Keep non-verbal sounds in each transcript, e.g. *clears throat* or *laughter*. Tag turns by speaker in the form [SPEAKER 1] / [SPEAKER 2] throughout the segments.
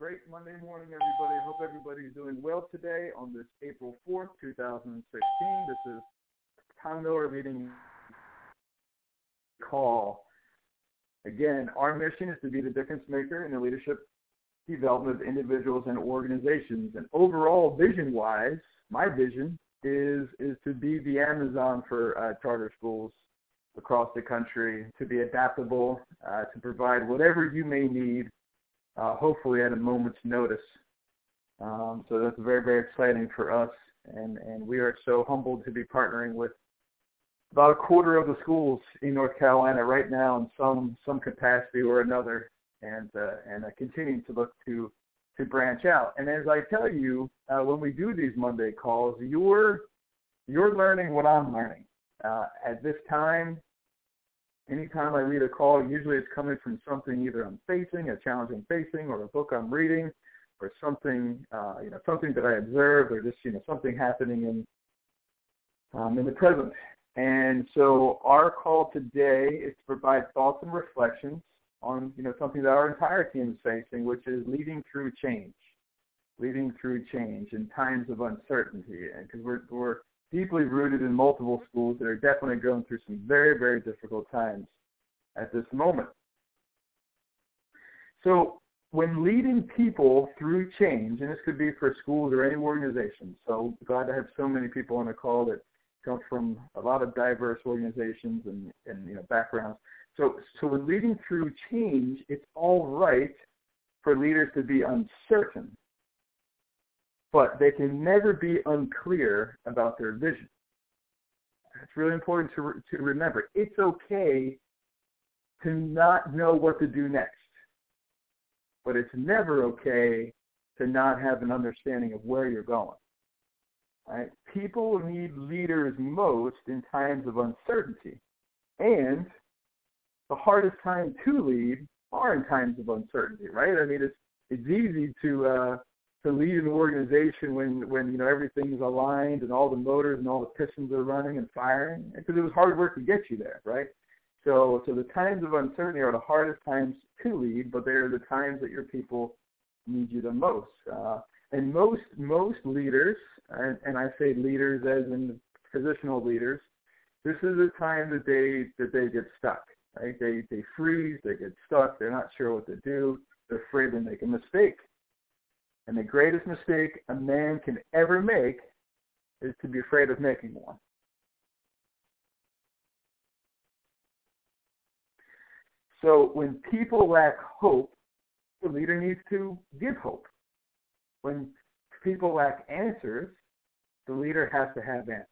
[SPEAKER 1] Great Monday morning, everybody. I hope everybody's doing well today on this April 4th, 2016. This is Tom Miller leading call. Again, our mission is to be the difference maker in the leadership development of individuals and organizations. And overall, vision-wise, my vision is is to be the Amazon for uh, charter schools across the country, to be adaptable, uh, to provide whatever you may need, uh, hopefully at a moment's notice. Um, so that's very, very exciting for us, and, and we are so humbled to be partnering with about a quarter of the schools in North Carolina right now in some some capacity or another, and uh, and uh, continuing to look to to branch out. And as I tell you, uh, when we do these Monday calls, you're you're learning what I'm learning. Uh, at this time, anytime I read a call, usually it's coming from something either I'm facing, a challenge I'm facing, or a book I'm reading, or something uh, you know something that I observed, or just you know something happening in um, in the present. And so our call today is to provide thoughts and reflections on you know something that our entire team is facing, which is leading through change, leading through change in times of uncertainty, and because we're we're deeply rooted in multiple schools that are definitely going through some very very difficult times at this moment. So when leading people through change, and this could be for schools or any organization, so glad to have so many people on the call that come from a lot of diverse organizations and, and you know backgrounds. So, so when leading through change, it's all right for leaders to be uncertain, but they can never be unclear about their vision. It's really important to, re- to remember. It's okay to not know what to do next, but it's never okay to not have an understanding of where you're going. Right? People need leaders most in times of uncertainty. And the hardest time to lead are in times of uncertainty, right? I mean, it's it's easy to uh, to lead an organization when when you know everything's aligned and all the motors and all the pistons are running and firing because it was hard work to get you there, right? So so the times of uncertainty are the hardest times to lead, but they're the times that your people need you the most. Uh, and most most leaders, and, and I say leaders as in positional leaders, this is a time that they that they get stuck right? They they freeze, they get stuck, they're not sure what to do, they're afraid to make a mistake. And the greatest mistake a man can ever make is to be afraid of making one. So when people lack hope, the leader needs to give hope. When people lack answers, the leader has to have answers.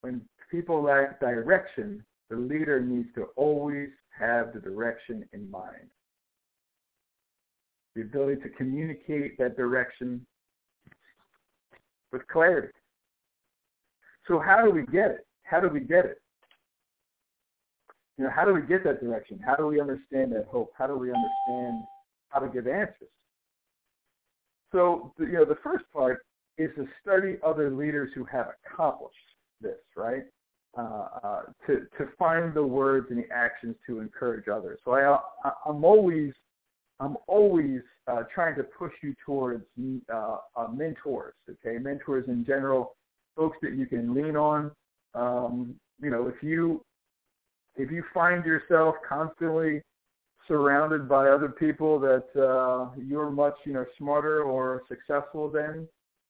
[SPEAKER 1] When people lack direction, the leader needs to always have the direction in mind. The ability to communicate that direction with clarity. So how do we get it? How do we get it? You know, how do we get that direction? How do we understand that hope? How do we understand how to give answers? So, you know, the first part is to study other leaders who have accomplished this, right? Uh, uh, to to find the words and the actions to encourage others. So I, I I'm always I'm always uh, trying to push you towards uh, uh, mentors. Okay, mentors in general, folks that you can lean on. Um, you know, if you if you find yourself constantly surrounded by other people that uh, you're much you know smarter or successful than,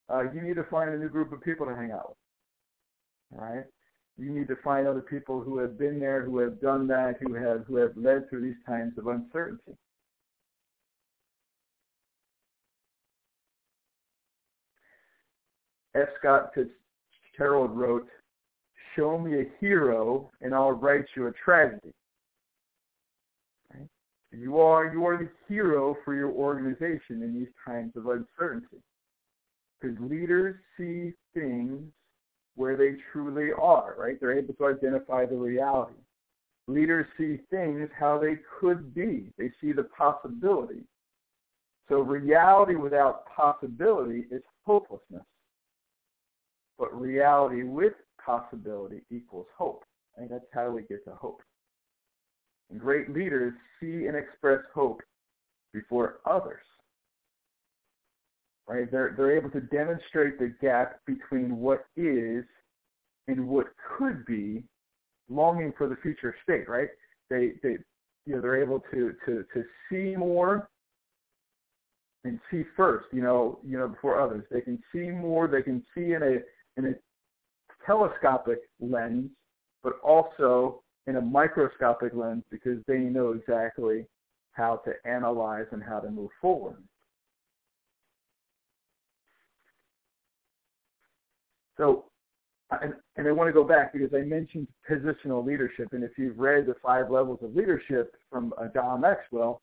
[SPEAKER 1] uh, you need to find a new group of people to hang out with. All right you need to find other people who have been there, who have done that, who have who have led through these times of uncertainty. F. Scott Fitzgerald wrote, "Show me a hero, and I'll write you a tragedy." Right? You are you are the hero for your organization in these times of uncertainty, because leaders see things where they truly are, right? They're able to identify the reality. Leaders see things how they could be. They see the possibility. So reality without possibility is hopelessness. But reality with possibility equals hope. And that's how we get to hope. And great leaders see and express hope before others. Right? They're they're able to demonstrate the gap between what is and what could be, longing for the future state. Right? They they you know they're able to to to see more and see first. You know you know before others. They can see more. They can see in a in a telescopic lens, but also in a microscopic lens because they know exactly how to analyze and how to move forward. So, and, and I want to go back because I mentioned positional leadership, and if you've read the five levels of leadership from John Maxwell,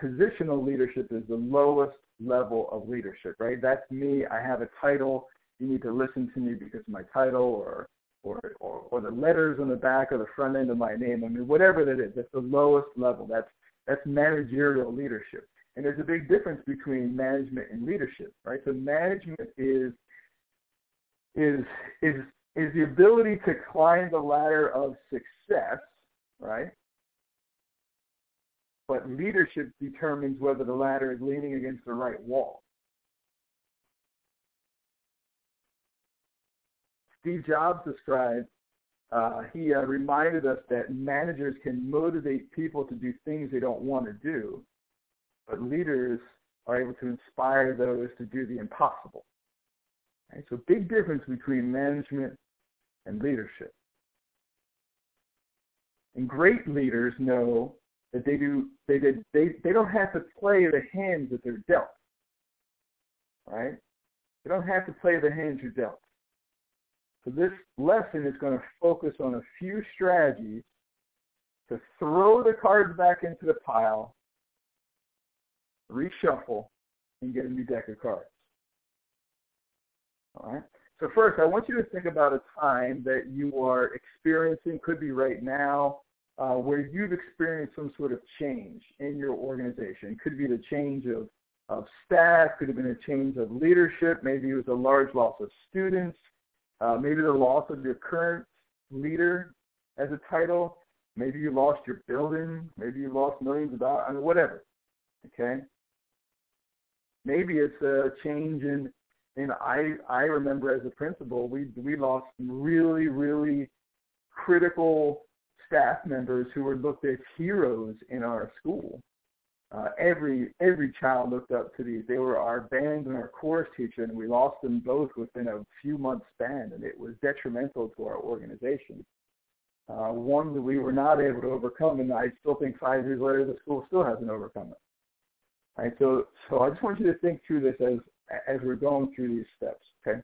[SPEAKER 1] positional leadership is the lowest level of leadership, right? That's me. I have a title. You need to listen to me because of my title or or, or, or the letters on the back or the front end of my name. I mean, whatever that is, that's the lowest level. That's that's managerial leadership. And there's a big difference between management and leadership, right? So management is is is is the ability to climb the ladder of success, right? But leadership determines whether the ladder is leaning against the right wall. Steve Jobs described, uh, he uh, reminded us that managers can motivate people to do things they don't want to do, but leaders are able to inspire those to do the impossible. Right? So big difference between management and leadership. And great leaders know that they do they they they don't have to play the hands that they're dealt. Right? They don't have to play the hands you're dealt. So this lesson is going to focus on a few strategies to throw the cards back into the pile, reshuffle, and get a new deck of cards. All right. So first, I want you to think about a time that you are experiencing, could be right now, uh, where you've experienced some sort of change in your organization. It could be the change of, of staff, could have been a change of leadership, maybe it was a large loss of students, uh, maybe the loss of your current leader as a title. Maybe you lost your building. Maybe you lost millions of dollars. I mean, whatever. Okay. Maybe it's a change in. And I I remember as a principal, we we lost really really critical staff members who were looked as heroes in our school uh, every every child looked up to these. They were our band and our chorus teacher, and we lost them both within a few months span, and it was detrimental to our organization. Uh, one that we were not able to overcome, and I still think five years later the school still hasn't overcome it. All right, so so I just want you to think through this as as we're going through these steps. Okay.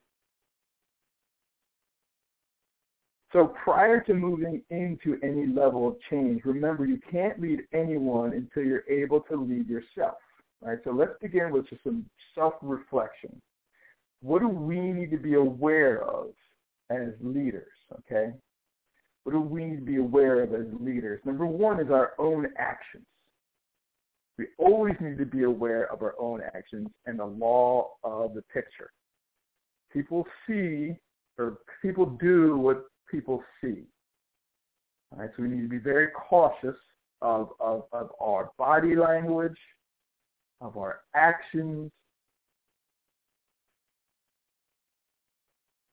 [SPEAKER 1] So prior to moving into any level of change, remember you can't lead anyone until you're able to lead yourself. Right? So let's begin with just some self-reflection. What do we need to be aware of as leaders? Okay. What do we need to be aware of as leaders? Number one is our own actions. We always need to be aware of our own actions and the law of the picture. People see or people do what people see. All right, so we need to be very cautious of, of, of our body language, of our actions.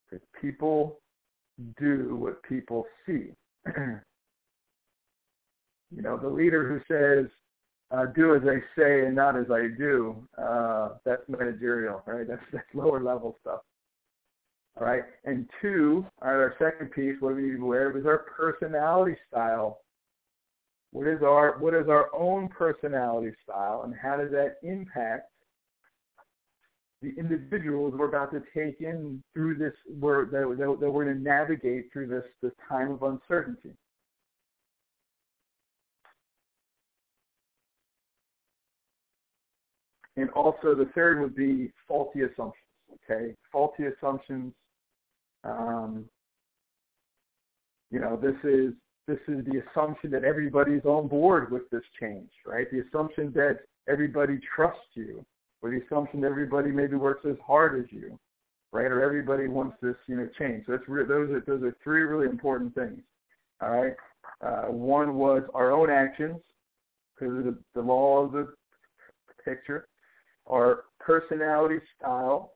[SPEAKER 1] Because people do what people see. *clears throat* you know, the leader who says, uh, do as I say and not as I do, uh, that's managerial, right? That's, that's lower level stuff. All right. And two, our second piece, what we need to be aware of is our personality style. What is our what is our own personality style and how does that impact the individuals we're about to take in through this we're, that, that, that we're going to navigate through this this time of uncertainty. And also the third would be faulty assumptions. Okay, faulty assumptions um, you know, this is this is the assumption that everybody's on board with this change, right? The assumption that everybody trusts you, or the assumption that everybody maybe works as hard as you, right? Or everybody wants this, you know, change. So that's re- those are those are three really important things. All right. Uh, one was our own actions, because of the, the law of the picture our personality style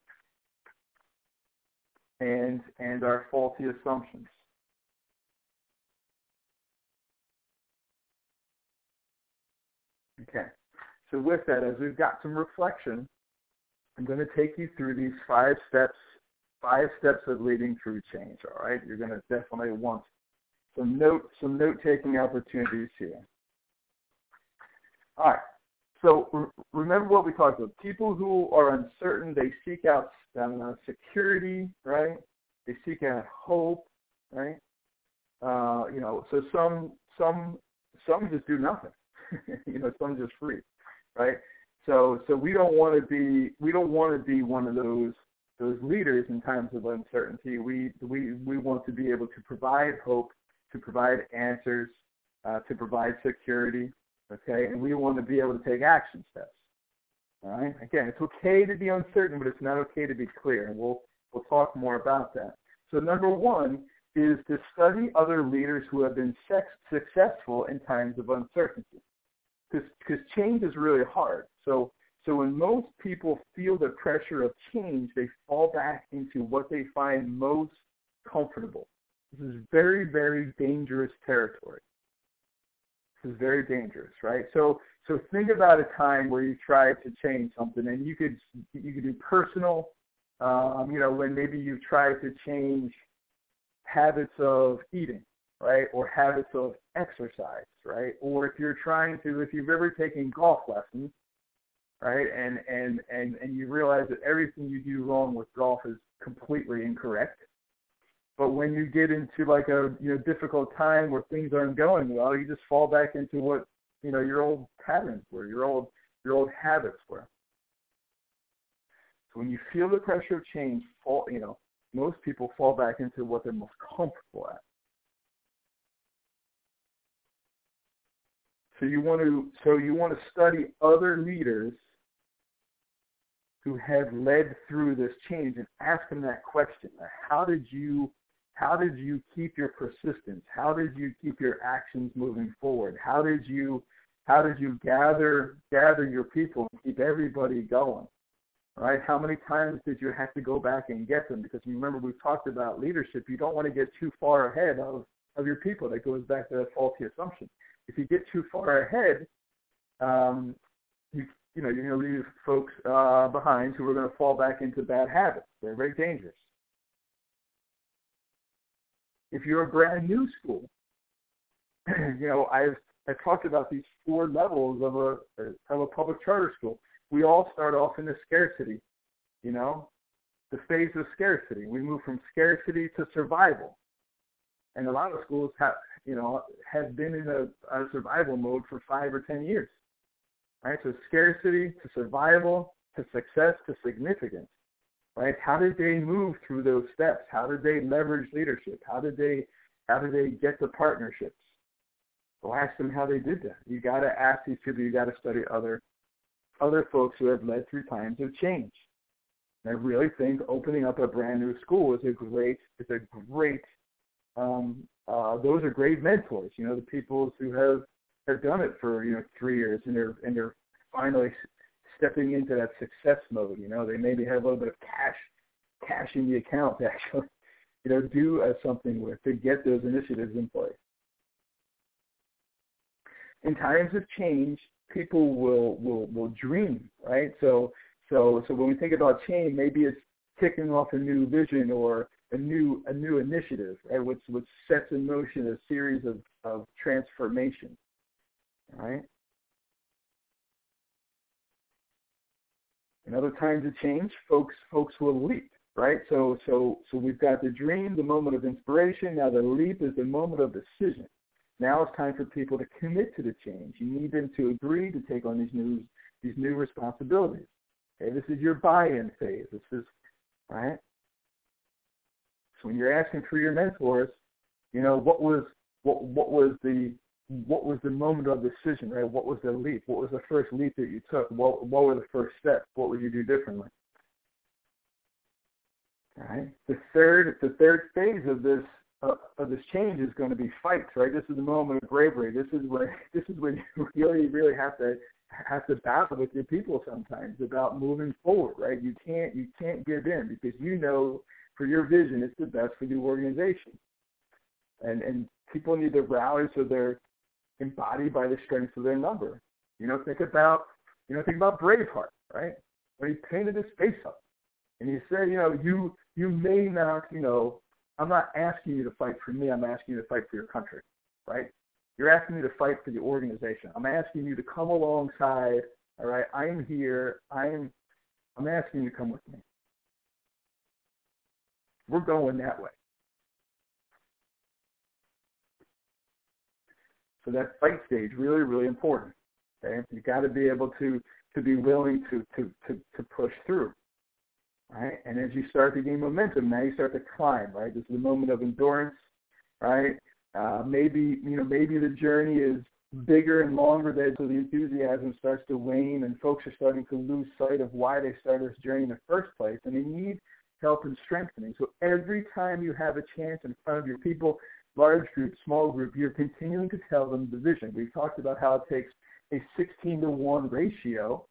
[SPEAKER 1] and and our faulty assumptions. Okay. So with that, as we've got some reflection, I'm going to take you through these five steps, five steps of leading through change. All right. You're going to definitely want some note, some note taking opportunities here. All right. So re- remember what we talked about. People who are uncertain, they seek out uh, security, right? They seek out hope, right? Uh, you know, so some some some just do nothing. *laughs* you know, some just freeze, right? So so we don't want to be we don't want to be one of those those leaders in times of uncertainty. We we we want to be able to provide hope, to provide answers, uh, to provide security, okay? Mm-hmm. And we want to be able to take action steps. All right. Again, it's okay to be uncertain, but it's not okay to be clear, and we'll we'll talk more about that. So number one is to study other leaders who have been sex- successful in times of uncertainty, because change is really hard. So so when most people feel the pressure of change, they fall back into what they find most comfortable. This is very very dangerous territory is very dangerous, right? So so think about a time where you tried to change something, and you could you could do personal, um, you know, when maybe you tried to change habits of eating, right, or habits of exercise, right, or if you're trying to, if you've ever taken golf lessons, right, and and and and you realize that everything you do wrong with golf is completely incorrect, but when you get into like a you know difficult time where things aren't going well, you just fall back into what you know your old patterns were, your old your old habits were. So when you feel the pressure of change, fall you know most people fall back into what they're most comfortable at. So you want to so you want to study other leaders who have led through this change and ask them that question. How did you how did you keep your persistence? How did you keep your actions moving forward? How did you how did you gather gather your people and keep everybody going? Right? How many times did you have to go back and get them? Because remember we've talked about leadership. You don't want to get too far ahead of, of your people. That goes back to that faulty assumption. If you get too far ahead, um, you you know, you're going to leave folks uh, behind who are going to fall back into bad habits. They're very dangerous. If you're a brand new school, *clears throat* you know, I've I've talked about these four levels of a of a public charter school. We all start off in the scarcity, you know, the phase of scarcity. We move from scarcity to survival, and a lot of schools have you know have been in a, a survival mode for five or ten years. Right, so scarcity to survival to success to significance right? How did they move through those steps? How did they leverage leadership? How did they how did they get the partnerships? Go ask them how they did that. You got to ask these people. You got to study other other folks who have led through times of change. And I really think opening up a brand new school is a great is a great um, uh, those are great mentors. You know, the people who have have done it for you know three years and they're and they're finally stepping into that success mode. You know, they maybe have a little bit of cash, cash in the account to *laughs* actually, you know, do uh, something with to get those initiatives in place. In times of change, people will will will dream, right? So so so when we think about change, maybe it's kicking off a new vision or a new a new initiative, right? Which which sets in motion a series of of transformation, right? In other times of change, folks folks will leap, right? So so so we've got the dream, the moment of inspiration. Now the leap is the moment of decision. Now it's time for people to commit to the change. You need them to agree to take on these new these new responsibilities. Okay, this is your buy-in phase. This is right. So when you're asking for your mentors, you know what was what what was the what was the moment of decision, right? What was the leap? What was the first leap that you took? What what were the first steps? What would you do differently? Right. The third the third phase of this of, of this change is going to be fights, right? This is the moment of bravery. This is when *laughs* this is when you *laughs* really, really have to have to battle with your people sometimes about moving forward, right? You can't you can't give in because you know for your vision it's the best for the organization. And and people need to rally so they're embodied by the strength of their number. You know, think about you know, think about Braveheart, right? When he painted his face up. And he said, you know, you you may not, you know, I'm not asking you to fight for me, I'm asking you to fight for your country, right? You're asking me to fight for the organization. I'm asking you to come alongside. All right, I am here. I am. I'm asking you to come with me. We're going that way. So that fight stage really, really important. Okay, you got to be able to to be willing to to to to push through. Right, and as you start to gain momentum, now you start to climb. Right, this is the moment of endurance. Right, uh, maybe you know maybe the journey is bigger and longer than so the enthusiasm starts to wane and folks are starting to lose sight of why they started this journey in the first place and they need help in strengthening. So every time you have a chance in front of your people, large group, small group, you're continuing to tell them the vision. We've talked about how it takes a 16 to 1 ratio,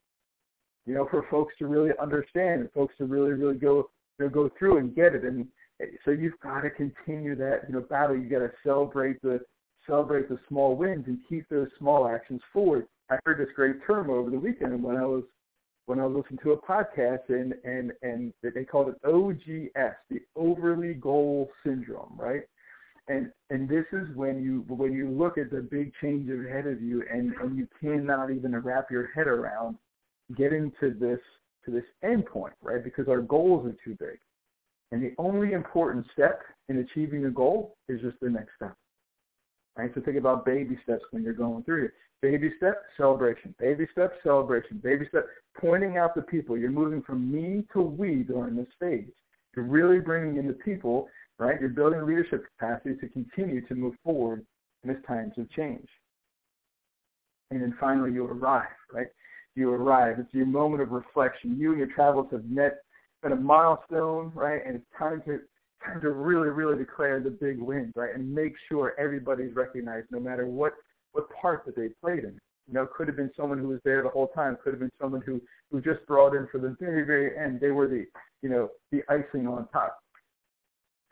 [SPEAKER 1] you know, for folks to really understand and folks to really, really go you know, go through and get it. And eh, so you've got to continue that, you know, battle. You've got to celebrate the celebrate the small wins and keep those small actions forward. I heard this great term over the weekend when I was when I was listening to a podcast and and and they called it OGS, the overly goal syndrome, right? And and this is when you when you look at the big change ahead of you and and you cannot even wrap your head around getting to this to this end point, right? Because our goals are too big. And the only important step in achieving a goal is just the next step. Right? So think about baby steps when you're going through it. Baby step, celebration. Baby step, celebration. Baby step, pointing out the people. You're moving from me to we during this phase. You're really bringing in the people, right? You're building leadership capacity to continue to move forward in this times of change. And then finally, you arrive, right? You arrive. It's your moment of reflection. You and your travels have met at a milestone, right? And it's time to time to really, really declare the big wins, right? And make sure everybody's recognized, no matter what what part that they played in. You know, could have been someone who was there the whole time. Could have been someone who who just brought in for the very, very end. They were the, you know, the icing on top.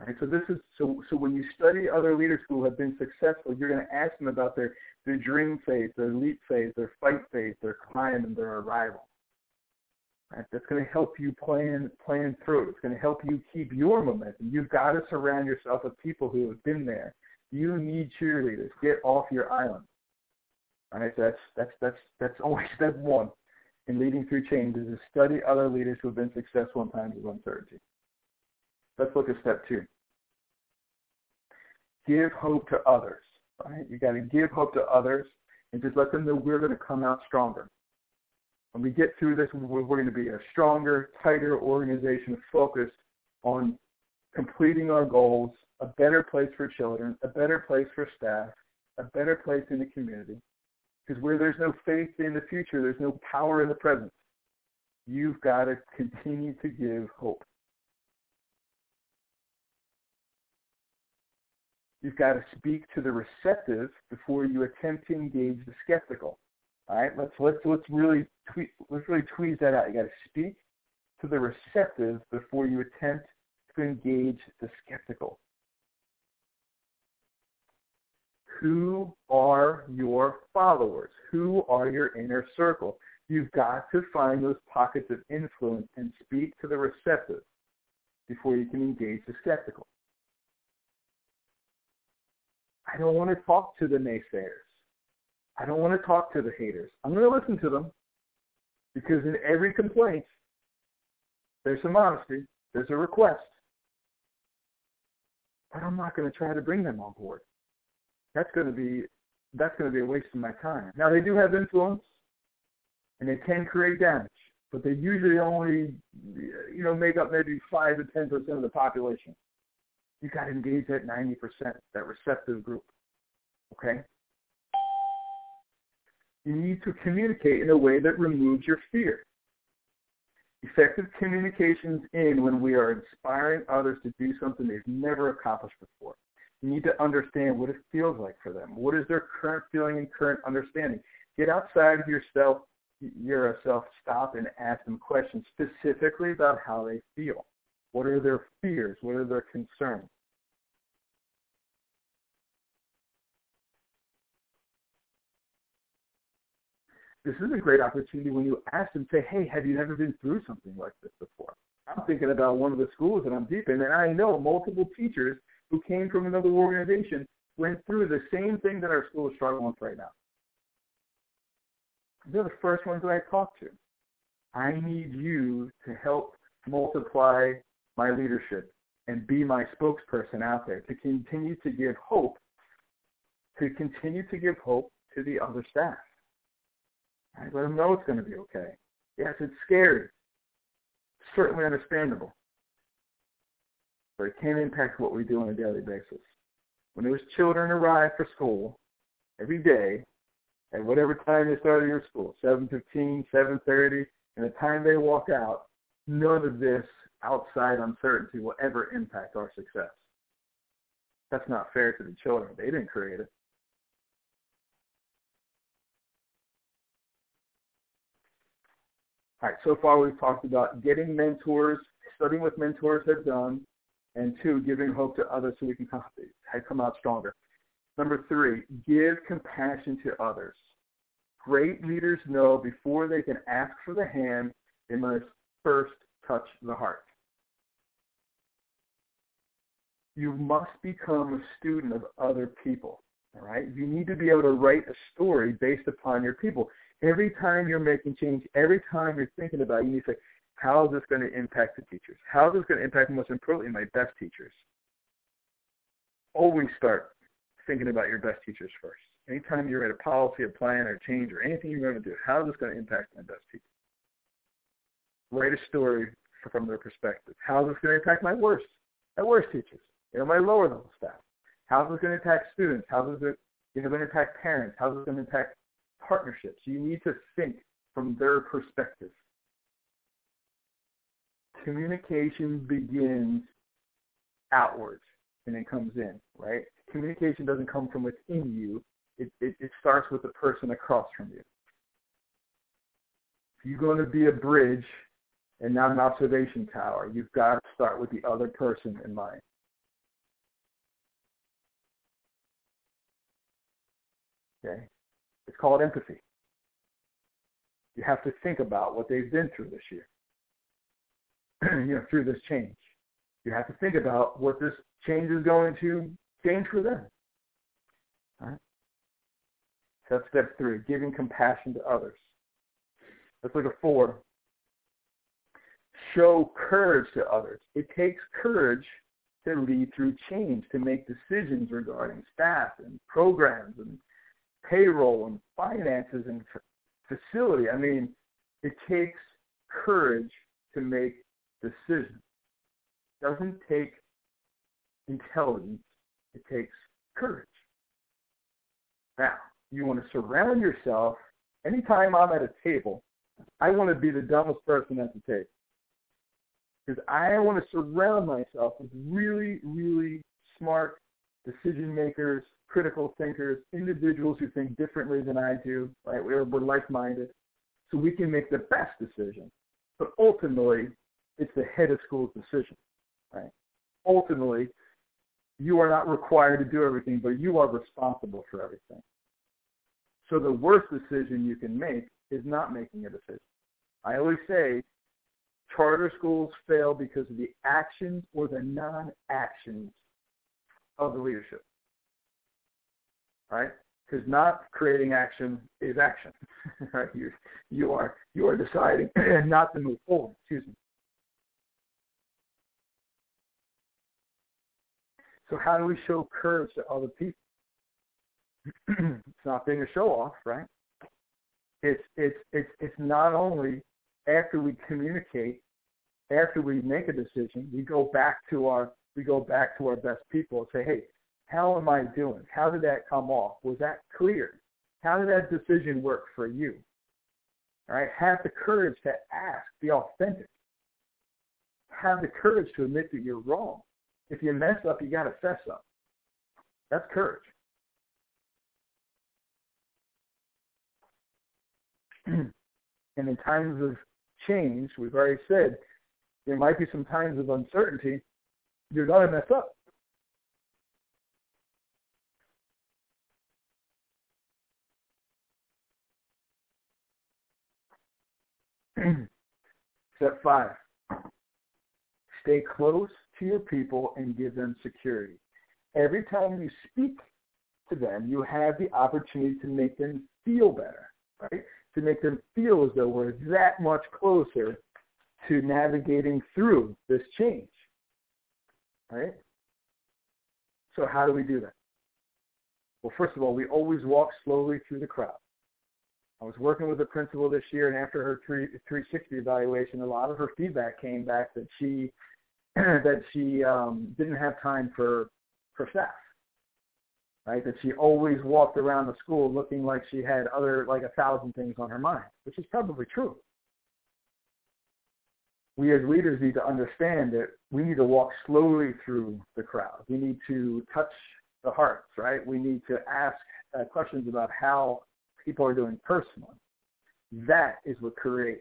[SPEAKER 1] Right? So this is so. So when you study other leaders who have been successful, you're going to ask them about their their dream phase, their leap phase, their fight phase, their climb, and their arrival. Right? That's going to help you plan plan through. It's going to help you keep your momentum. You've got to surround yourself with people who have been there. You need cheerleaders. Get off your island. Right, that's that's that's that's only *laughs* step one in leading through change is to study other leaders who have been successful in times of uncertainty. Let's look at step two. Give hope to others. Right? You got to give hope to others and just let them know we're going to come out stronger when we get through this, we're going to be a stronger, tighter organization focused on completing our goals, a better place for children, a better place for staff, a better place in the community. Because where there's no faith in the future, there's no power in the present. You've got to continue to give hope. You've got to speak to the receptive before you attempt to engage the skeptical. All right, let's let's let's really tweet, let's really tweeze that out. You got to speak to the receptive before you attempt to engage the skeptical. Who are your followers? Who are your inner circle? You've got to find those pockets of influence and speak to the receptive before you can engage the skeptical. I don't want to talk to the naysayers. I don't want to talk to the haters. I'm going to listen to them because in every complaint, there's some honesty, there's a request. But I'm not going to try to bring them on board. That's going to be that's going to be a waste of my time. Now they do have influence, and they can create damage, but they usually only you know make up maybe five to ten percent of the population. You got to engage that ninety percent, that receptive group. Okay. You need to communicate in a way that removes your fear. Effective communications in when we are inspiring others to do something they've never accomplished before. You need to understand what it feels like for them. What is their current feeling and current understanding? Get outside of yourself, yourself, stop and ask them questions specifically about how they feel. What are their fears? What are their concerns? This is a great opportunity when you ask them, say, hey, have you ever been through something like this before? I'm thinking about one of the schools that I'm deep in, and I know multiple teachers who came from another organization went through the same thing that our school is struggling with right now. They're the first ones that I talk to. I need you to help multiply my leadership and be my spokesperson out there to continue to give hope, to continue to give hope to the other staff. I let them know it's going to be okay. Yes, it's scary. Certainly understandable. But it can impact what we do on a daily basis. When those children arrive for school every day, at whatever time they start your school, 7.15, 7.30, and the time they walk out, none of this outside uncertainty will ever impact our success. That's not fair to the children. They didn't create it. All right, so far we've talked about getting mentors, studying what mentors have done, and two, giving hope to others so we can come, come out stronger. Number three, give compassion to others. Great leaders know before they can ask for the hand, they must first touch the heart. You must become a student of other people. All right? You need to be able to write a story based upon your people. Every time you're making change, every time you're thinking about it, you need to say, how is this going to impact the teachers? How is this going to impact, most importantly, my best teachers? Always start thinking about your best teachers first. Anytime you're write a policy, a plan, or change, or anything you're going to do, how is this going to impact my best teachers? Write a story from their perspective. How is this going to impact my worst, my worst teachers? You know, my lower level staff. How is this going to impact students? How is it you know, going to impact parents? How is it going to impact partnerships? You need to think from their perspective. Communication begins outwards and it comes in, right? Communication doesn't come from within you. It, it, it starts with the person across from you. If you're going to be a bridge and not an observation tower, you've got to start with the other person in mind. Okay? It's called empathy. You have to think about what they've been through this year, *clears throat* you know, through this change. You have to think about what this change is going to change for them. So that's step three, giving compassion to others. Let's look at four. Show courage to others. It takes courage to lead through change, to make decisions regarding staff and programs and payroll and finances and facility. I mean, it takes courage to make decisions. It doesn't take intelligence. It takes courage. Now, you want to surround yourself. Anytime I'm at a table, I want to be the dumbest person at the table. Because I want to surround myself with really, really smart decision makers, critical thinkers, individuals who think differently than I do, right? We're, we're like-minded, so we can make the best decision. But ultimately, it's the head of school's decision, right? Ultimately, you are not required to do everything, but you are responsible for everything. So the worst decision you can make is not making a decision. I always say charter schools fail because of the actions or the non-actions of the leadership right? Because not creating action is action, *laughs* right? You you are you are deciding *clears throat* not to move forward. Excuse me. So how do we show courage to other people? *clears throat* it's not being a show off, right? It's it's it's it's not only after we communicate, after we make a decision, we go back to our we go back to our best people and say, hey, how am I doing? How did that come off? Was that clear? How did that decision work for you? All right, have the courage to ask, be authentic. Have the courage to admit that you're wrong. If you mess up, you got to fess up. That's courage. *clears throat* and in times of change, we've already said there might be some times of uncertainty. You're going to mess up. *clears throat* Step five, stay close to your people and give them security. Every time you speak to them, you have the opportunity to make them feel better, right? To make them feel as though we're that much closer to navigating through this change, right? So how do we do that? Well, first of all, we always walk slowly through the crowd. I was working with a principal this year, and after her 360 evaluation, a lot of her feedback came back that she *clears throat* that she um, didn't have time for for staff, right? That she always walked around the school looking like she had other like a thousand things on her mind, which is probably true. We as leaders need to understand that we need to walk slowly through the crowd. We need to touch the hearts, right? We need to ask uh, questions about how people are doing personally. That is what creates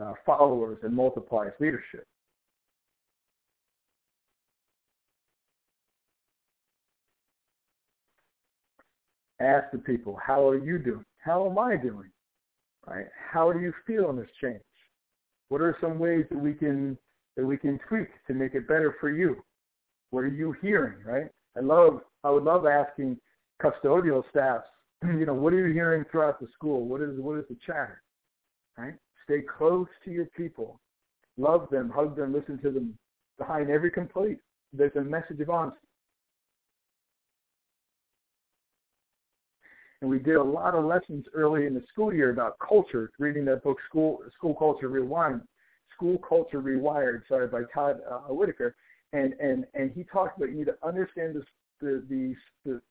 [SPEAKER 1] uh, followers and multiplies leadership. Ask the people, how are you doing? How am I doing? Right? How do you feel in this change? What are some ways that we can that we can tweak to make it better for you? What are you hearing? Right? I love I would love asking custodial staffs, *clears throat* you know, what are you hearing throughout the school? What is what is the chatter? Right? Stay close to your people. Love them, hug them, listen to them. Behind every complaint, there's a message of honesty. And we did a lot of lessons early in the school year about culture, reading that book, School School Culture Rewired, School Culture Rewired, sorry, by Todd uh, Whitaker. And, and, and he talked about you need to understand this, the, the, the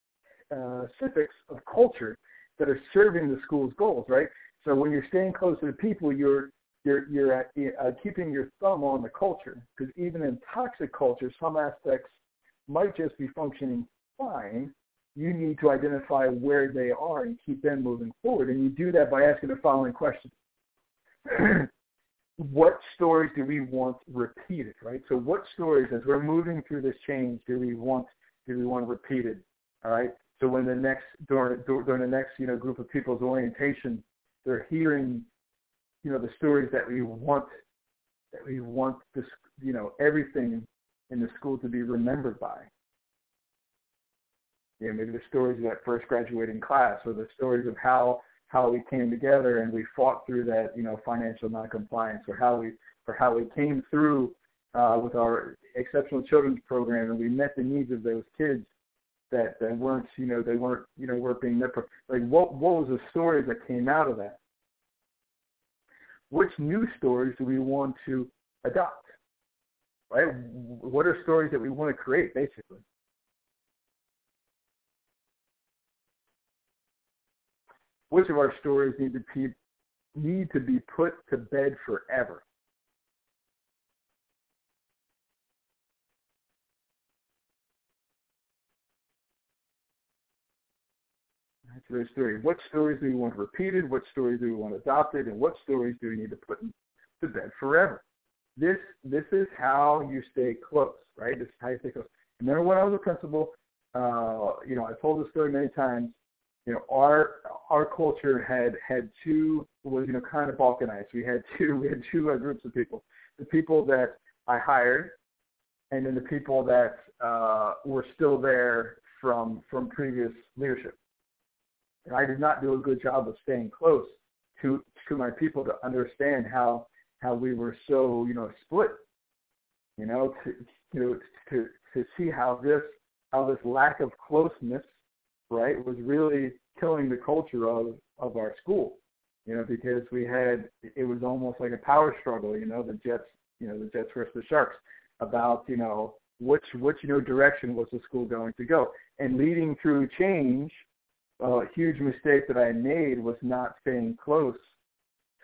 [SPEAKER 1] specifics of culture that are serving the school's goals, right? So when you're staying close to the people, you're you're you're at, uh, keeping your thumb on the culture because even in toxic culture, some aspects might just be functioning fine. You need to identify where they are and keep them moving forward, and you do that by asking the following question: *clears throat* What stories do we want repeated? Right. So, what stories, as we're moving through this change, do we want do we want repeated? All right. So when the next during during the next you know group of people's orientation, they're hearing you know the stories that we want that we want this you know everything in the school to be remembered by. You know, maybe the stories of that first graduating class, or the stories of how how we came together and we fought through that you know financial noncompliance, or how we or how we came through uh, with our exceptional children's program and we met the needs of those kids that that weren't you know they weren't you know weren't being like what what was the stories that came out of that? Which new stories do we want to adopt? Right? What are stories that we want to create basically? Which of our stories need to be need to be put to bed forever? What stories do we want repeated? What stories do we want adopted? And what stories do we need to put to bed forever? This this is how you stay close, right? This is how you stay close. Remember when I was a principal, uh, you know, I told this story many times. You know, our our culture had had two was you know kind of balkanized. We had *laughs* two we had two uh, groups of people. The people that I hired, and then the people that uh, were still there from from previous leadership and I did not do a good job of staying close to to my people to understand how how we were so you know split. You know, to you know to to see how this how this lack of closeness, right, was really killing the culture of of our school. You know, because we had it was almost like a power struggle. You know, the Jets, you know, the Jets versus the Sharks about you know which which you know direction was the school going to go, and leading through change a huge mistake that I made was not staying close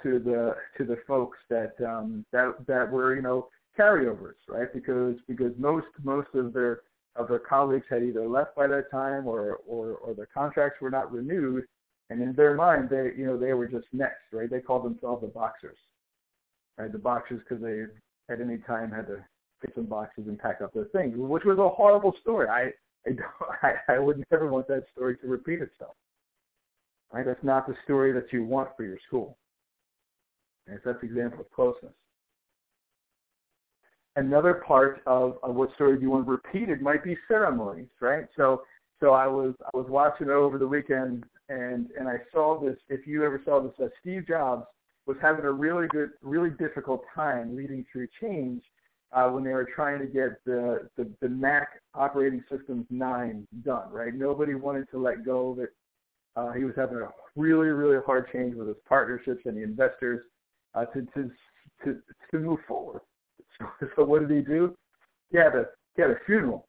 [SPEAKER 1] to the to the folks that um, that that were you know carryovers, right? Because because most most of their of their colleagues had either left by that time or, or, or their contracts were not renewed. And in their mind, they, you know, they were just next, right? They called themselves the boxers, right? The boxers because they at any time had to get some boxes and pack up their things, which was a horrible story. I, I, don't, *laughs* I, I would never want that story to repeat itself. Right? That's not the story that you want for your school. And that's an example of closeness. Another part of, of what stories you want repeated might be ceremonies, right? So so I was I was watching over the weekend and and I saw this. If you ever saw this, uh, Steve Jobs was having a really good, really difficult time leading through change uh, when they were trying to get the, the the Mac operating systems nine done. Right, nobody wanted to let go of it. Uh, he was having a really, really hard change with his partnerships and the investors uh, to to to to move forward. *laughs* So, so what did he do? He had a he had a funeral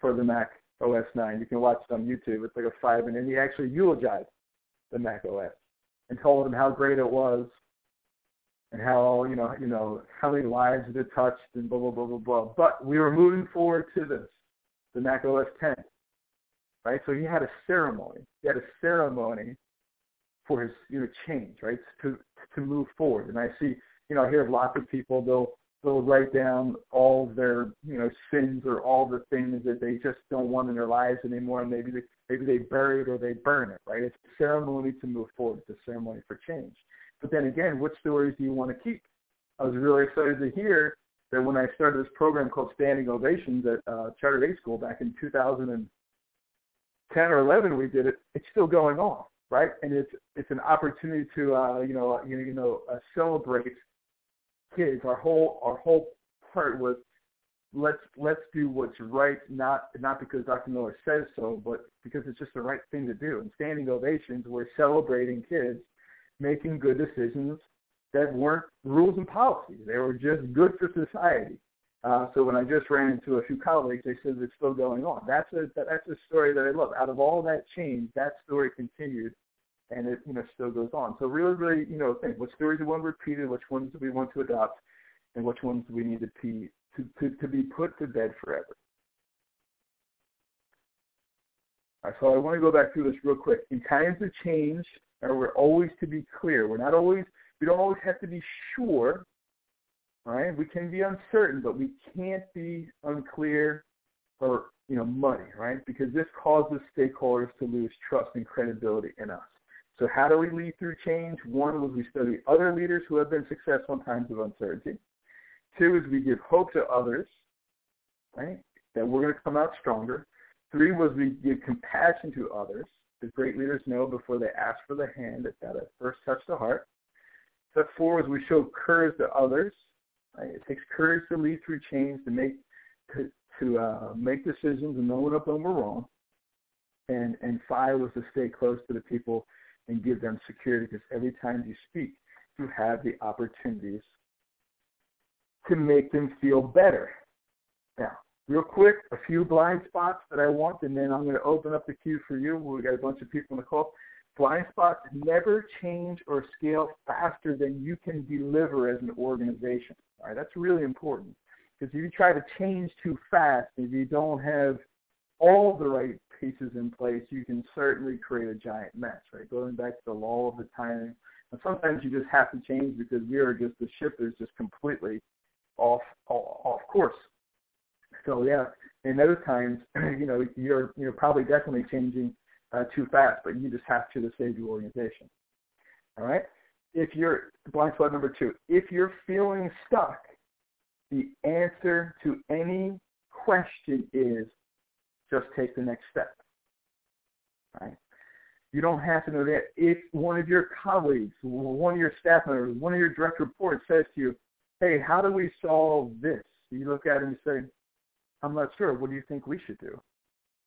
[SPEAKER 1] for the Mac OS 9. You can watch it on YouTube. It's like a five minute. And he actually eulogized the Mac OS and told him how great it was and how you know you know how many lives it touched and blah blah blah blah blah. But we were moving forward to this, the Mac OS 10, right? So he had a ceremony. He had a ceremony for his you know change, right? To to move forward. And I see you know I hear lots of people they'll they'll write down all their you know sins or all the things that they just don't want in their lives anymore, and maybe they maybe they bury it or they burn it. Right? It's a ceremony to move forward. It's a ceremony for change. But then again, what stories do you want to keep? I was really excited to hear that when I started this program called Standing Ovations at uh, Charter Day School back in 2010 or 11, we did it. It's still going on, right? And it's it's an opportunity to uh, you know you know, you know uh, celebrate kids, our whole our whole part was let's let's do what's right, not not because Dr. Miller says so, but because it's just the right thing to do. And standing ovations, we're celebrating kids making good decisions that weren't rules and policies. They were just good for society. Uh, so when I just ran into a few colleagues, they said it's still going on. That's a that's a story that I love. Out of all that change, that story continued and it you know still goes on. So really, really, you know, think what stories do we want repeated, which ones do we want to adopt, and which ones do we need to be to, to, to be put to bed forever. All right, so I want to go back through this real quick. In times of change, we're always to be clear. We're not always we don't always have to be sure. right? we can be uncertain, but we can't be unclear or you know muddy, right? Because this causes stakeholders to lose trust and credibility in us. So how do we lead through change? One was we study other leaders who have been successful in times of uncertainty. Two is we give hope to others, right? That we're going to come out stronger. Three was we give compassion to others. Because great leaders know before they ask for the hand that that first touch the heart. Step four is we show courage to others. It takes courage to lead through change, to make to, to uh, make decisions and know when up and we're wrong. And and five was to stay close to the people and give them security because every time you speak, you have the opportunities to make them feel better. Now, real quick, a few blind spots that I want, and then I'm going to open up the queue for you. We got a bunch of people in the call. Blind spots never change or scale faster than you can deliver as an organization. All right, that's really important because if you try to change too fast, if you don't have all the right pieces in place, you can certainly create a giant mess, right? Going back to the law of the timing. And sometimes you just have to change because we are just, the ship is just completely off, off course. So yeah, in those times, *clears throat* you know, you're, you're probably definitely changing uh, too fast, but you just have to to save your organization. All right? If you're, blind spot number two, if you're feeling stuck, the answer to any question is just take the next step. Right? You don't have to know that. If one of your colleagues, one of your staff members, one of your direct reports says to you, hey, how do we solve this? You look at it and say, I'm not sure. What do you think we should do?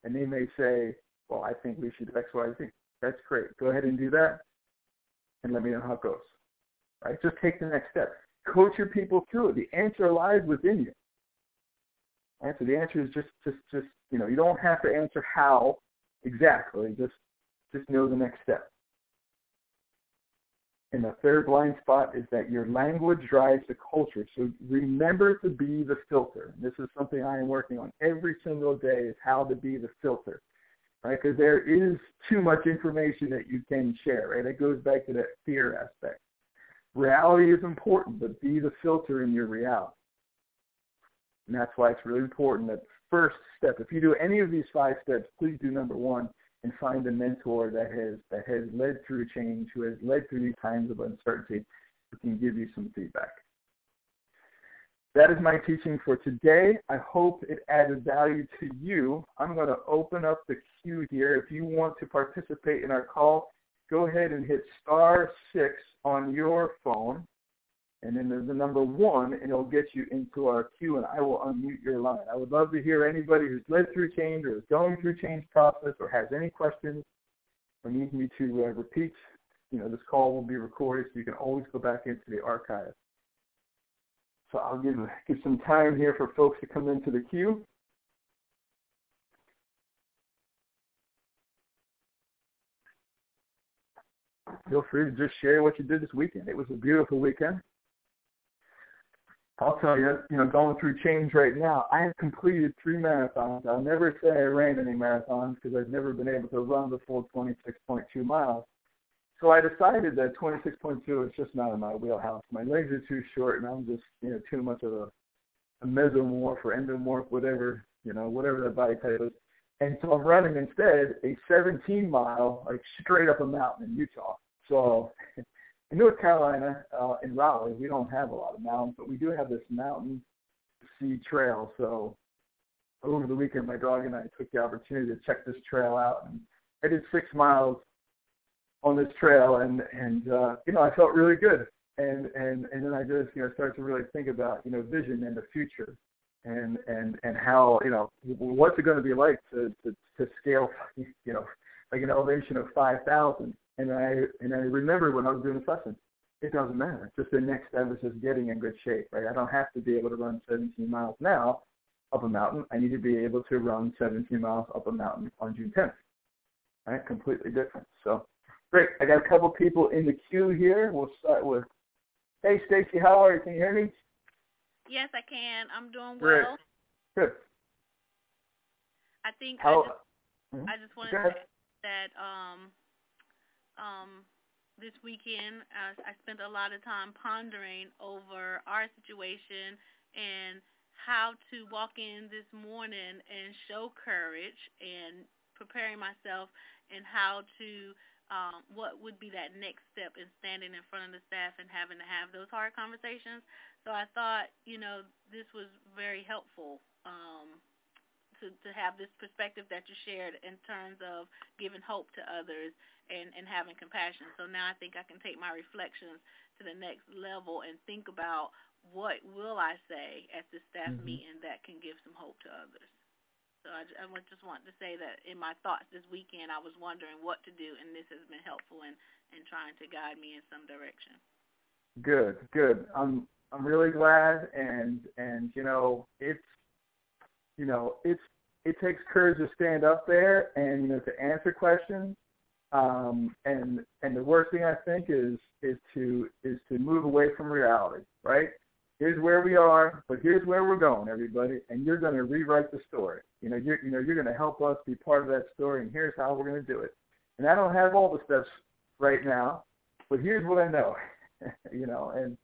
[SPEAKER 1] And they may say, well, I think we should do X, Y, Z. That's great. Go ahead and do that and let me know how it goes. Right? Just take the next step. Coach your people through it. The answer lies within you. Right? So the answer is just, just, just, you know, you don't have to answer how exactly. Just, just know the next step. And the third blind spot is that your language drives the culture. So remember to be the filter. This is something I am working on every single day is how to be the filter, right? Because there is too much information that you can share, right? It goes back to that fear aspect. Reality is important, but be the filter in your reality. And that's why it's really important that first step, if you do any of these five steps, please do number one and find a mentor that has that has led through change, who has led through these times of uncertainty, who can give you some feedback. That is my teaching for today. I hope it added value to you. I'm going to open up the queue here. If you want to participate in our call, go ahead and hit star six on your phone and then there's the number one, and it'll get you into our queue, and I will unmute your line. I would love to hear anybody who's lived through change or is going through change process or has any questions or needs me to uh, repeat. You know, this call will be recorded, so you can always go back into the archive. So I'll give, give some time here for folks to come into the queue. Feel free to just share what you did this weekend. It was a beautiful weekend. I'll tell you, you know, going through change right now, I have completed three marathons. I'll never say I ran any marathons because I've never been able to run the full 26.2 miles. So I decided that 26.2 is just not in my wheelhouse. My legs are too short, and I'm just, you know, too much of a, a mesomorph or endomorph, whatever, you know, whatever that body type is. And so I'm running instead a 17 mile, like straight up a mountain in Utah. So in North Carolina, uh, in Raleigh, we don't have a lot of mountains, but we do have this mountain sea trail. So over the weekend, my dog and I took the opportunity to check this trail out, and I did six miles on this trail, and and uh, you know I felt really good, and and and then I just you know started to really think about you know vision and the future, and and and how you know what's it going to be like to to, to scale *laughs* you know like an elevation of five thousand and I and I remember when I was doing this lesson, it doesn't matter. Just the next step is just getting in good shape, right? I don't have to be able to run 17 miles now up a mountain. I need to be able to run 17 miles up a mountain on June 10th. Right? Completely different. So great. I got a couple people in the queue here. We'll start with Hey Stacy, how are you? Can you hear me?
[SPEAKER 2] Yes, I can. I'm doing
[SPEAKER 1] well. Good.
[SPEAKER 2] I think how, I just mm-hmm. I just wanted to say that um um, this weekend, uh, I spent a lot of time pondering over our situation and how to walk in this morning and show courage and preparing myself and how to um, what would be that next step in standing in front of the staff and having to have those hard conversations. So I thought, you know, this was very helpful um, to to have this perspective that you shared in terms of giving hope to others and, and having compassion. So now I think I can take my reflections to the next level and think about what will I say at the staff mm-hmm. meeting that can give some hope to others. So I, I just want to say that in my thoughts this weekend, I was wondering what to do, and this has been helpful in, in trying to guide me in some direction.
[SPEAKER 1] Good, good. I'm I'm really glad, and and you know it's you know it's it takes courage to stand up there and you know to answer questions um, and and the worst thing I think is is to is to move away from reality, right? Here's where we are, but here's where we're going, everybody, and you're going to rewrite the story. You know, you're you know you're going to help us be part of that story, and here's how we're going to do it. And I don't have all the steps right now, but here's what I know, *laughs* you know, and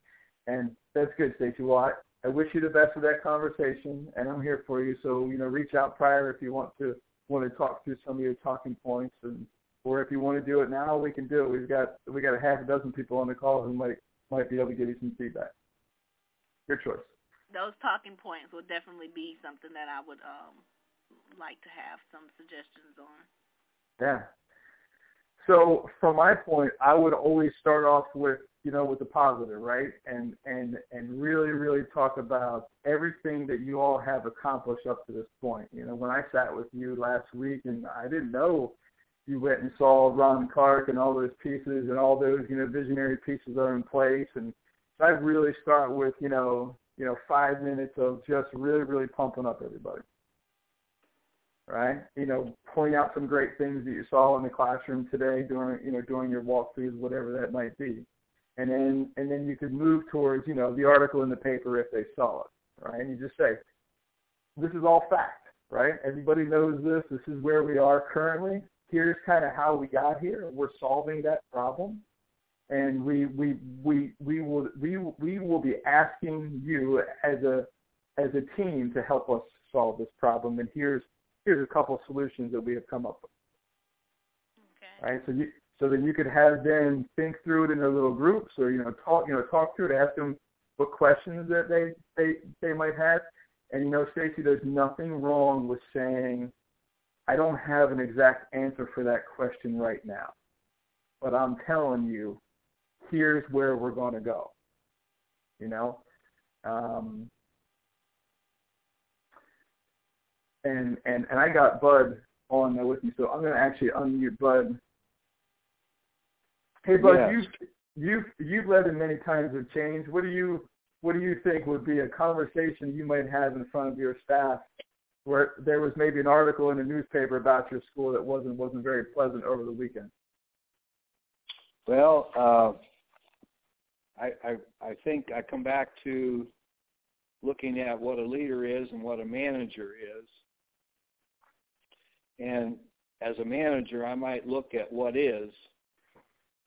[SPEAKER 1] and that's good, Stacey. Well, I, wish you the best of that conversation, and I'm here for you. So you know, reach out prior if you want to want to talk through some of your talking points and or if you want to do it now, we can do it. We've got we got a half a dozen people on the call who might might be able to give you some feedback. Your choice.
[SPEAKER 2] Those talking points will definitely be something that I would um, like to have some suggestions on.
[SPEAKER 1] Yeah. So from my point, I would always start off with you know with the positive, right? And and and really really talk about everything that you all have accomplished up to this point. You know, when I sat with you last week, and I didn't know you went and saw Ron Clark and all those pieces and all those, you know, visionary pieces are in place. And so I really start with, you know, you know, five minutes of just really, really pumping up everybody. Right? You know, pointing out some great things that you saw in the classroom today during, you know, during your walkthroughs, whatever that might be. And then and then you could move towards you know the article in the paper if they saw it, right? And you just say, this is all fact, right? Everybody knows this. This is where we are currently. Here's kind of how we got here. We're solving that problem, and we we we we will we we will be asking you as a as a team to help us solve this problem. And here's here's a couple of solutions that we have come up with.
[SPEAKER 2] Okay.
[SPEAKER 1] Right. So you so that you could have them think through it in their little groups, or you know talk you know talk through it, ask them what questions that they they they might have. And you know, Stacy, there's nothing wrong with saying, I don't have an exact answer for that question right now, but I'm telling you, here's where we're going to go. You know, um, and and and I got Bud on there with me, so I'm going to actually unmute Bud Hey, Bud, yes. you've you've you've led in many times of change. What do you what do you think would be a conversation you might have in front of your staff where there was maybe an article in a newspaper about your school that wasn't wasn't very pleasant over the weekend?
[SPEAKER 3] Well, uh, I, I I think I come back to looking at what a leader is and what a manager is. And as a manager, I might look at what is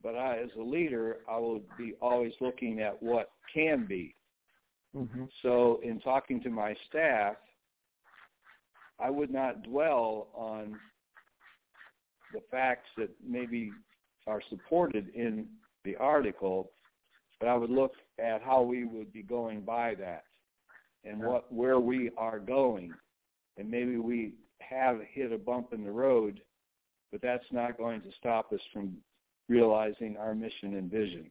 [SPEAKER 3] but I, as a leader, I will be always looking at what can be.
[SPEAKER 1] Mm-hmm.
[SPEAKER 3] So, in talking to my staff, I would not dwell on the facts that maybe are supported in the article, but I would look at how we would be going by that and what where we are going. And maybe we have hit a bump in the road, but that's not going to stop us from realizing our mission and vision.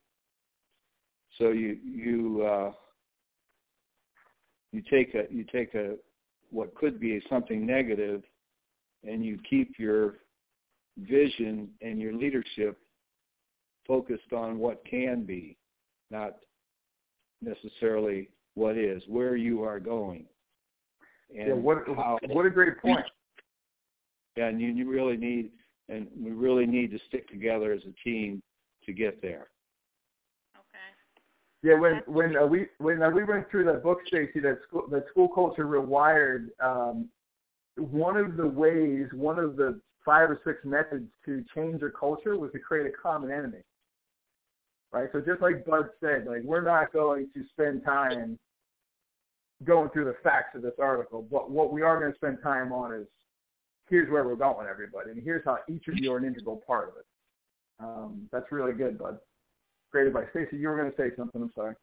[SPEAKER 3] So you you uh, you take a you take a what could be something negative, and you keep your vision and your leadership focused on what can be, not necessarily what is, where you are going.
[SPEAKER 1] And yeah, what how, what a great point.
[SPEAKER 3] Yeah, and you, you really need and we really need to stick together as a team to get there.
[SPEAKER 2] Okay.
[SPEAKER 1] Yeah, when when uh, we when uh, we went through that book, Stacy, that school that school culture rewired. Um, one of the ways, one of the five or six methods to change a culture was to create a common enemy. Right. So just like Bud said, like we're not going to spend time going through the facts of this article, but what we are going to spend time on is here's where we're going, everybody, and here's how each of you are an integral part of it. Um, that's really good, bud. Great advice. Stacy, you were going to say something. I'm sorry.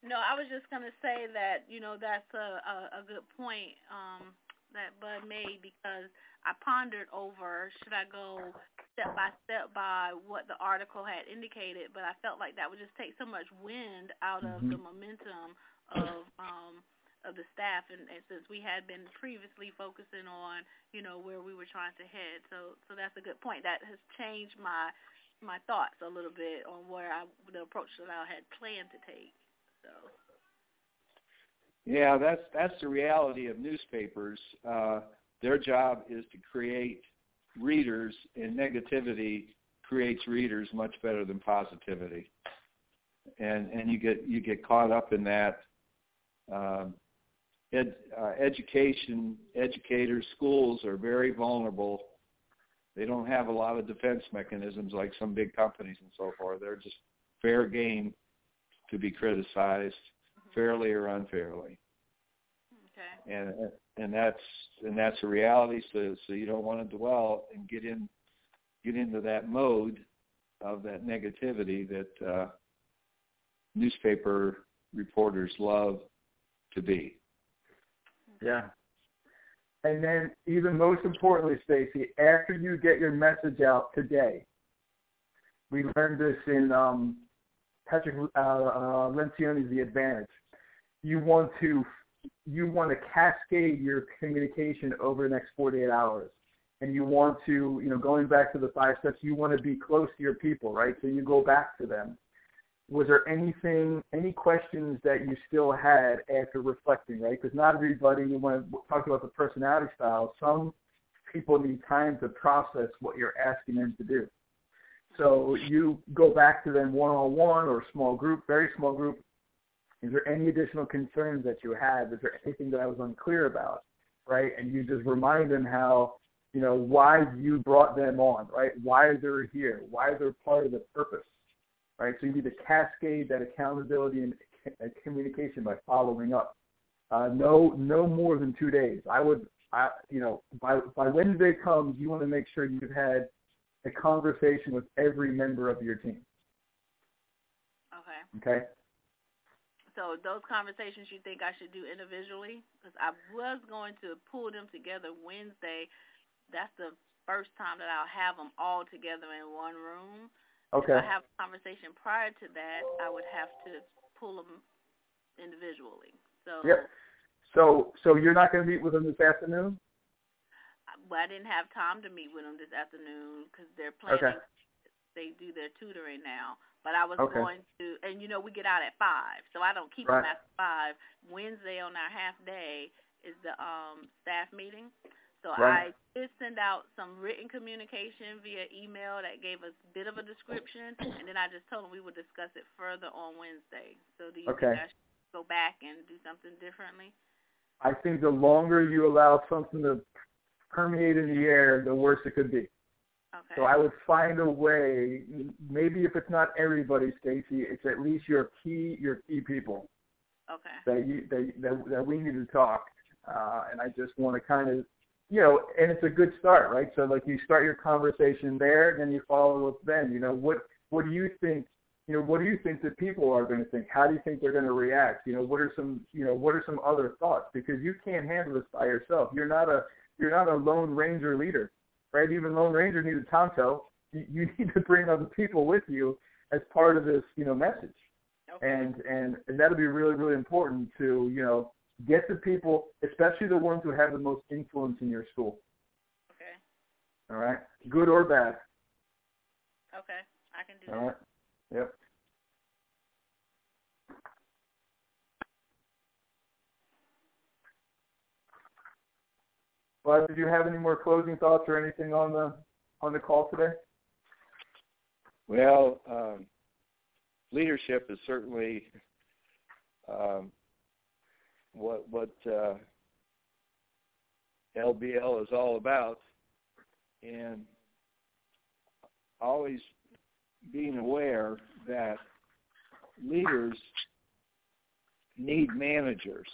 [SPEAKER 2] No, I was just going to say that you know that's a a, a good point um, that Bud made because I pondered over should I go step by step by what the article had indicated, but I felt like that would just take so much wind out of mm-hmm. the momentum of um, of the staff and, and since we had been previously focusing on you know where we were trying to head. So so that's a good point. That has changed my my thoughts a little bit on where I the approach that I had planned to take so.
[SPEAKER 3] Yeah that's that's the reality of newspapers. Uh their job is to create readers and negativity creates readers much better than positivity. And and you get you get caught up in that um, ed, uh, education, educators, schools are very vulnerable. They don't have a lot of defense mechanisms like some big companies and so forth. They're just fair game to be criticized fairly or unfairly.
[SPEAKER 2] Okay.
[SPEAKER 3] And and that's and that's a reality. So so you don't want to dwell and get in get into that mode of that negativity that uh, newspaper reporters love to be.
[SPEAKER 1] Yeah. And then, even most importantly, Stacy, after you get your message out today, we learned this in um, Patrick uh, uh, Lencioni's The Advantage. You want to you want to cascade your communication over the next 48 hours, and you want to, you know, going back to the five steps, you want to be close to your people, right? So you go back to them was there anything, any questions that you still had after reflecting, right? Because not everybody, to talk about the personality style, some people need time to process what you're asking them to do. So you go back to them one-on-one or small group, very small group. Is there any additional concerns that you have? Is there anything that I was unclear about? Right? And you just remind them how, you know, why you brought them on, right? Why they're here, why they're part of the purpose, right? So you need to cascade that accountability and communication by following up. Uh, no, no more than two days. I would, I, you know, by by Wednesday comes, you want to make sure you've had a conversation with every member of your team.
[SPEAKER 2] Okay.
[SPEAKER 1] Okay.
[SPEAKER 2] So those conversations you think I should do individually? Because I was going to pull them together Wednesday. That's the first time that I'll have them all together in one room.
[SPEAKER 1] Okay.
[SPEAKER 2] If I have a conversation prior to that, I would have to pull them individually. So.
[SPEAKER 1] Yep. So so you're not going to meet with them this afternoon?
[SPEAKER 2] Well, I didn't have time to meet with them this afternoon because they're planning.
[SPEAKER 1] Okay.
[SPEAKER 2] They do their tutoring now, but I was
[SPEAKER 1] okay.
[SPEAKER 2] going to, and you know we get out at five, so I don't keep
[SPEAKER 1] right.
[SPEAKER 2] them after five. Wednesday on our half day is the um staff meeting, so
[SPEAKER 1] right.
[SPEAKER 2] I did send out some written communication via email that gave us a bit of a description, and then I just told them we would discuss it further on Wednesday. So do you
[SPEAKER 1] okay.
[SPEAKER 2] think I should go back and do something differently?
[SPEAKER 1] I think the longer you allow something to permeate in the air, the worse it could be.
[SPEAKER 2] Okay.
[SPEAKER 1] So I would find a way. Maybe if it's not everybody, Stacy, it's at least your key your key people.
[SPEAKER 2] Okay.
[SPEAKER 1] That you that that, that we need to talk, uh, and I just want to kind of, you know, and it's a good start, right? So like you start your conversation there, and then you follow up. Then you know what what do you think you know, what do you think that people are going to think? How do you think they're going to react? You know, what are some, you know, what are some other thoughts? Because you can't handle this by yourself. You're not a, you're not a lone ranger leader, right? Even lone ranger needs a tonto. You, you *laughs* need to bring other people with you as part of this, you know, message.
[SPEAKER 2] Okay.
[SPEAKER 1] And and and that'll be really really important to you know get the people, especially the ones who have the most influence in your school.
[SPEAKER 2] Okay.
[SPEAKER 1] All right, good or bad.
[SPEAKER 2] Okay, I can do
[SPEAKER 1] All
[SPEAKER 2] that.
[SPEAKER 1] All right. Yep. Bud, did you have any more closing thoughts or anything on the on the call today?
[SPEAKER 3] Well, um, leadership is certainly um, what what uh, LBL is all about, and always being aware that leaders need managers.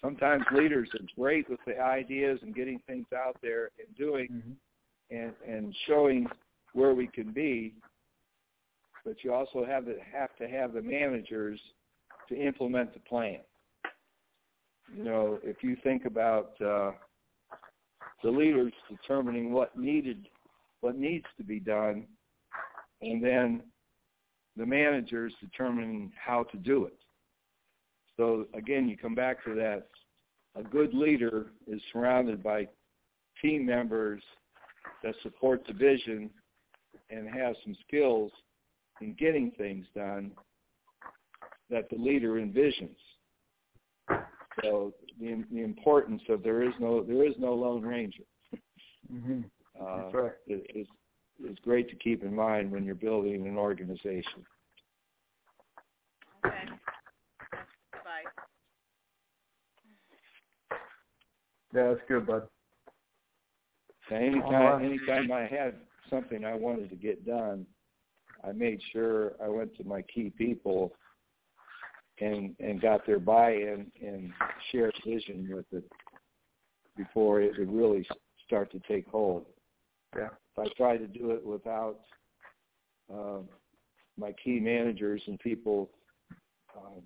[SPEAKER 3] Sometimes leaders are great with the ideas and getting things out there and doing
[SPEAKER 1] mm-hmm.
[SPEAKER 3] and and showing where we can be. But you also have to have to have the managers to implement the plan. You know, if you think about uh, the leaders determining what needed, what needs to be done, and then the managers determining how to do it. So again, you come back to that. A good leader is surrounded by team members that support the vision and have some skills in getting things done that the leader envisions. So the, the importance of there is no there is no lone ranger.
[SPEAKER 1] Mm-hmm.
[SPEAKER 3] Uh,
[SPEAKER 1] That's right.
[SPEAKER 3] Is is great to keep in mind when you're building an organization.
[SPEAKER 2] Okay. Bye.
[SPEAKER 1] Yeah, that's good, bud.
[SPEAKER 3] Now, anytime, anytime I had something I wanted to get done, I made sure I went to my key people and and got their buy-in and shared vision with it before it would really start to take hold.
[SPEAKER 1] Yeah.
[SPEAKER 3] If I tried to do it without uh, my key managers and people, uh,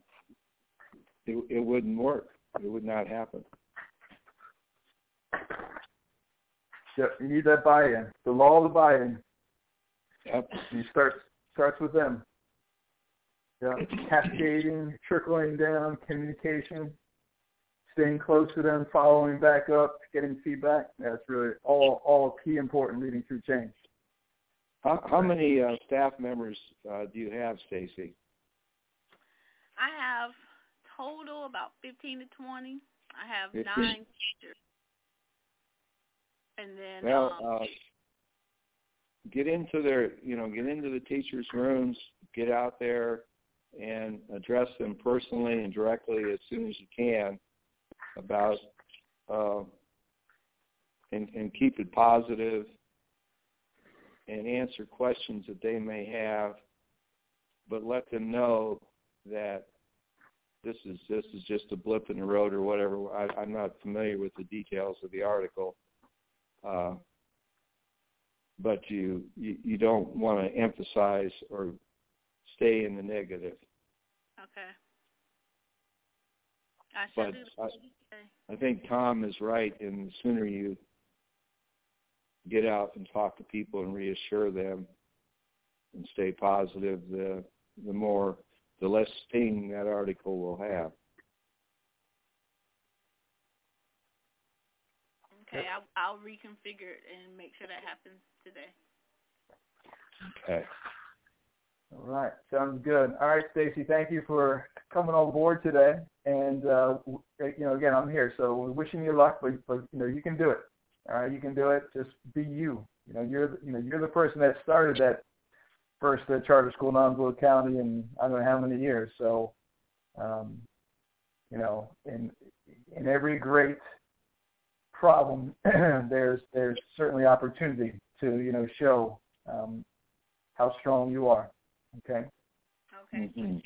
[SPEAKER 3] it, it wouldn't work. It would not happen.
[SPEAKER 1] Yep, you need that buy-in. The law of the buy-in.
[SPEAKER 3] Yep.
[SPEAKER 1] You start starts with them. Yeah, cascading, trickling down, communication, staying close to them, following back up, getting feedback. That's really all all key important leading through change.
[SPEAKER 3] How, how many uh, staff members uh, do you have, Stacy?
[SPEAKER 2] I have total about 15 to 20. I have
[SPEAKER 3] 15.
[SPEAKER 2] nine teachers. And then
[SPEAKER 3] Well,
[SPEAKER 2] um,
[SPEAKER 3] uh, get into their you know get into the teachers' rooms, get out there and address them personally and directly as soon as you can about uh, and, and keep it positive and answer questions that they may have, but let them know that this is this is just a blip in the road or whatever. I, I'm not familiar with the details of the article, uh, but you, you you don't want to emphasize or stay in the negative.
[SPEAKER 2] Okay. I but
[SPEAKER 3] I, I think Tom is right, and the sooner you get out and talk to people and reassure them and stay positive, the the more the less sting that article will have.
[SPEAKER 2] Okay, I'll, I'll reconfigure it and make sure that happens today.
[SPEAKER 3] Okay.
[SPEAKER 1] All right, sounds good. All right, Stacy, thank you for coming on board today. And uh, you know, again, I'm here, so we're wishing you luck, but, but you know, you can do it. All right, you can do it. Just be you. You know, you're you know you're the person that started that first uh, charter school in Onslow County in I don't know how many years. So, um, you know, in in every great problem, *clears throat* there's there's certainly opportunity to you know show um, how strong you are. Okay.
[SPEAKER 2] Okay. Mm-hmm.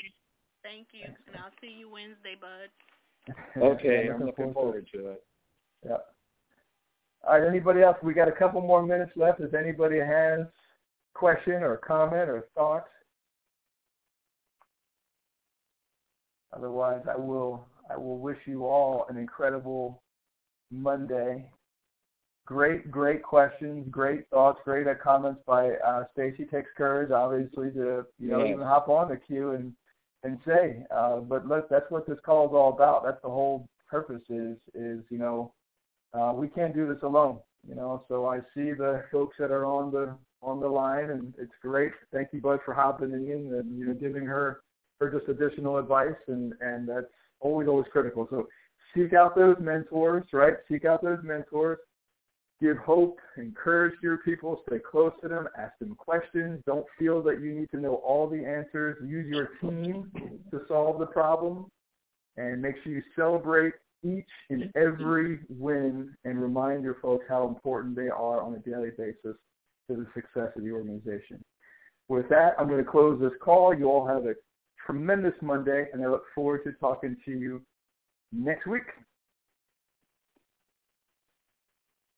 [SPEAKER 2] Thank you, and I'll see you Wednesday, Bud. *laughs*
[SPEAKER 3] okay, I'm looking forward to it.
[SPEAKER 1] Yeah. All right. Anybody else? We got a couple more minutes left. If anybody has question or comment or thought, otherwise, I will I will wish you all an incredible Monday. Great, great questions, great thoughts, great comments by uh, Stacy. Takes courage, obviously, to you know even hop on the queue and and say. Uh, but look, that's what this call is all about. That's the whole purpose. Is is you know uh, we can't do this alone. You know, so I see the folks that are on the on the line, and it's great. Thank you, Bud, for hopping in and you know giving her her just additional advice, and and that's always always critical. So seek out those mentors, right? Seek out those mentors. Give hope, encourage your people, stay close to them, ask them questions. Don't feel that you need to know all the answers. Use your team to solve the problem, and make sure you celebrate each and every win and remind your folks how important they are on a daily basis to the success of the organization. With that, I'm going to close this call. You all have a tremendous Monday, and I look forward to talking to you next week.